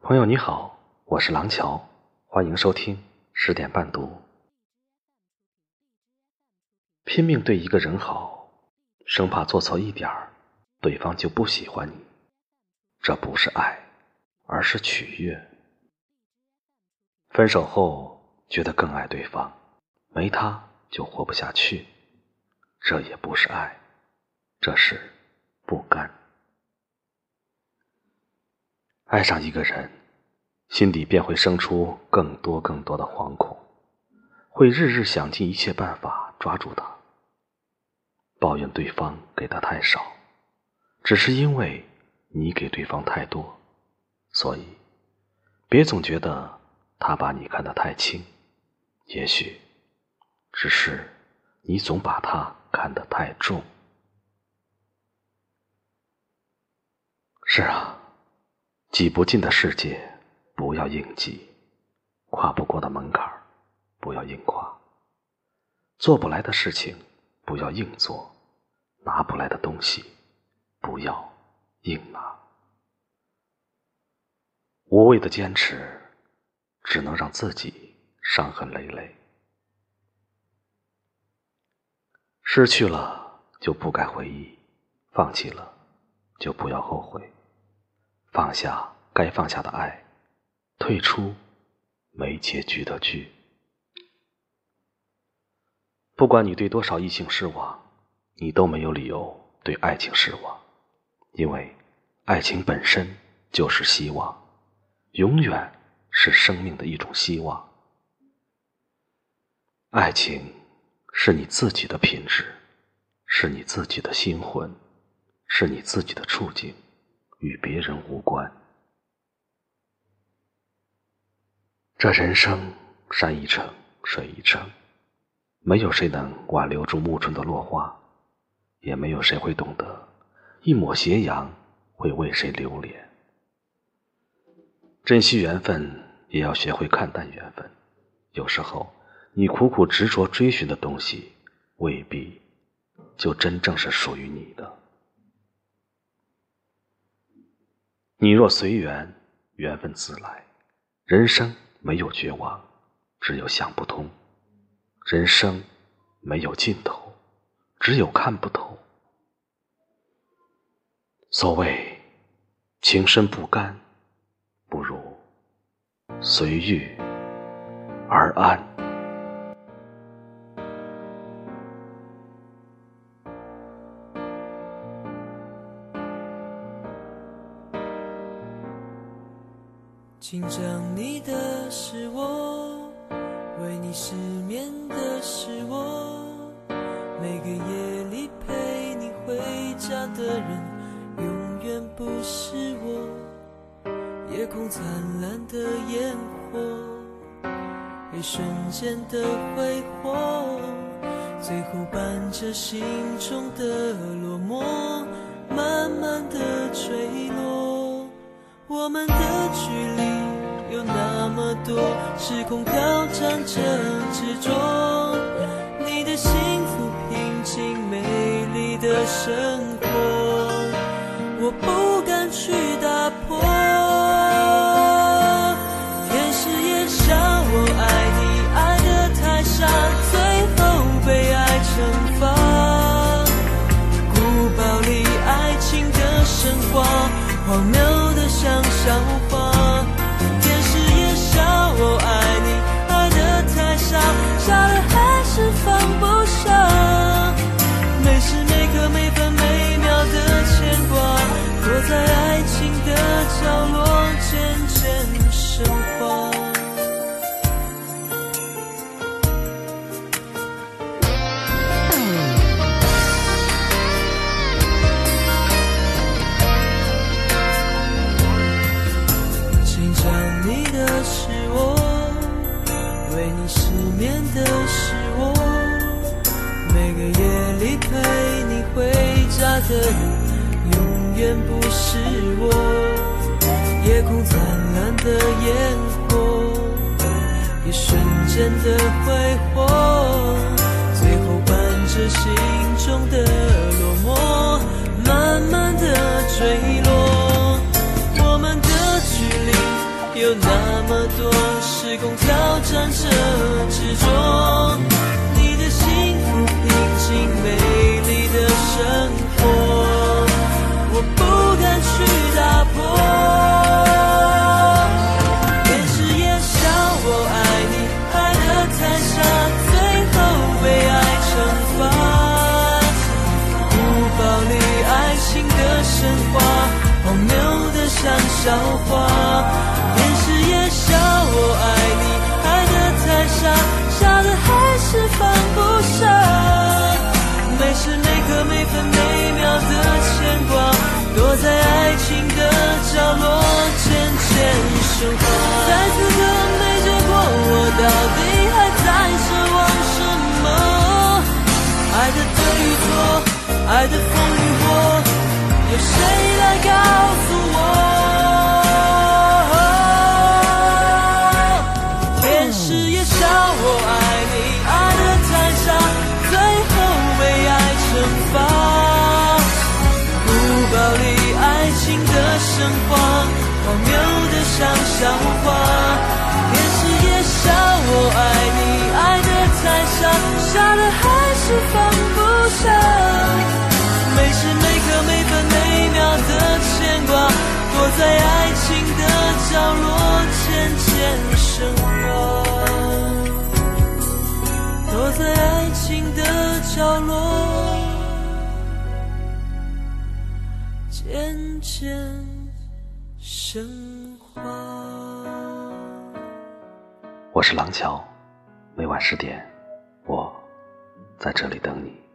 朋友你好，我是廊桥，欢迎收听十点半读。拼命对一个人好，生怕做错一点儿，对方就不喜欢你，这不是爱，而是取悦。分手后觉得更爱对方，没他就活不下去，这也不是爱，这是不甘。爱上一个人，心底便会生出更多更多的惶恐，会日日想尽一切办法抓住他，抱怨对方给的太少，只是因为你给对方太多，所以别总觉得他把你看得太轻，也许只是你总把他看得太重。是啊。挤不进的世界，不要硬挤；跨不过的门槛不要硬跨；做不来的事情，不要硬做；拿不来的东西，不要硬拿。无谓的坚持，只能让自己伤痕累累。失去了就不该回忆，放弃了就不要后悔。放下该放下的爱，退出没结局的剧。不管你对多少异性失望，你都没有理由对爱情失望，因为爱情本身就是希望，永远是生命的一种希望。爱情是你自己的品质，是你自己的心魂，是你自己的处境。与别人无关。这人生山一程，水一程，没有谁能挽留住暮春的落花，也没有谁会懂得一抹斜阳会为谁留恋。珍惜缘分，也要学会看淡缘分。有时候，你苦苦执着追寻的东西，未必就真正是属于你的。你若随缘，缘分自来。人生没有绝望，只有想不通；人生没有尽头，只有看不透。所谓情深不甘，不如随遇而安。紧张你的是我，为你失眠的是我，每个夜里陪你回家的人，永远不是我。夜空灿烂的烟火，一瞬间的挥霍，最后伴着心中的落寞，慢慢的坠落。我们的距离有那么多，时空挑战着执着。你的幸福、平静、美丽的生活，我不敢去打破。天使也笑我爱你，爱得太傻，最后被爱惩罚。古堡里爱情的神话，荒谬。像笑的人，永远不是我。夜空灿烂的烟火，一瞬间的挥霍，最后伴着心中的落寞，慢慢的坠落。我们的距离。有那么多时空挑战着爱的风雨过，有谁来告诉我？天使也笑我爱你，爱的太傻，最后被爱惩罚。不暴力爱情的神话，荒谬的像笑话。天使也笑我爱你，爱的太傻，傻的在爱情的角落渐渐升华。躲在爱情的角落，渐渐升华。我是廊桥，每晚十点，我在这里等你。